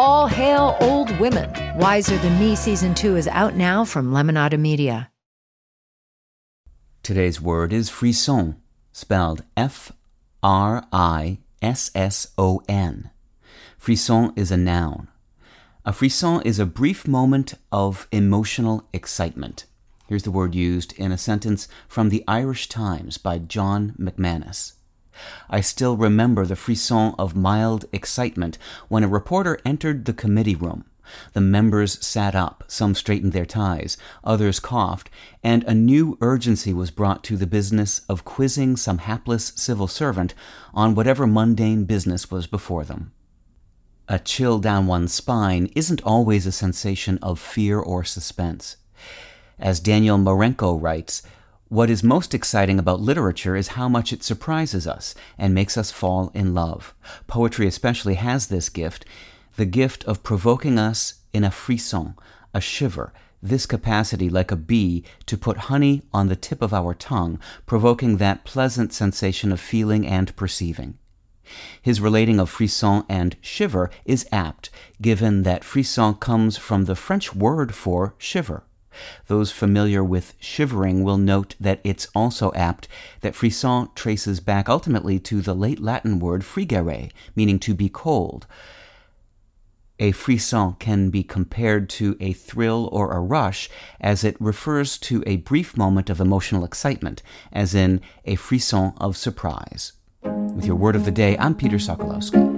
All hail old women. Wiser Than Me season two is out now from Lemonada Media. Today's word is frisson, spelled F R I S S O N. Frisson is a noun. A frisson is a brief moment of emotional excitement. Here's the word used in a sentence from the Irish Times by John McManus. I still remember the frisson of mild excitement when a reporter entered the committee room. The members sat up, some straightened their ties, others coughed, and a new urgency was brought to the business of quizzing some hapless civil servant on whatever mundane business was before them. A chill down one's spine isn't always a sensation of fear or suspense. As Daniel Marenko writes, what is most exciting about literature is how much it surprises us and makes us fall in love. Poetry especially has this gift the gift of provoking us in a frisson, a shiver, this capacity, like a bee, to put honey on the tip of our tongue, provoking that pleasant sensation of feeling and perceiving. His relating of frisson and shiver is apt, given that frisson comes from the French word for shiver. Those familiar with shivering will note that it's also apt that frisson traces back ultimately to the late Latin word frigere, meaning to be cold. A frisson can be compared to a thrill or a rush as it refers to a brief moment of emotional excitement, as in a frisson of surprise. With your word of the day, I'm Peter Sokolowski.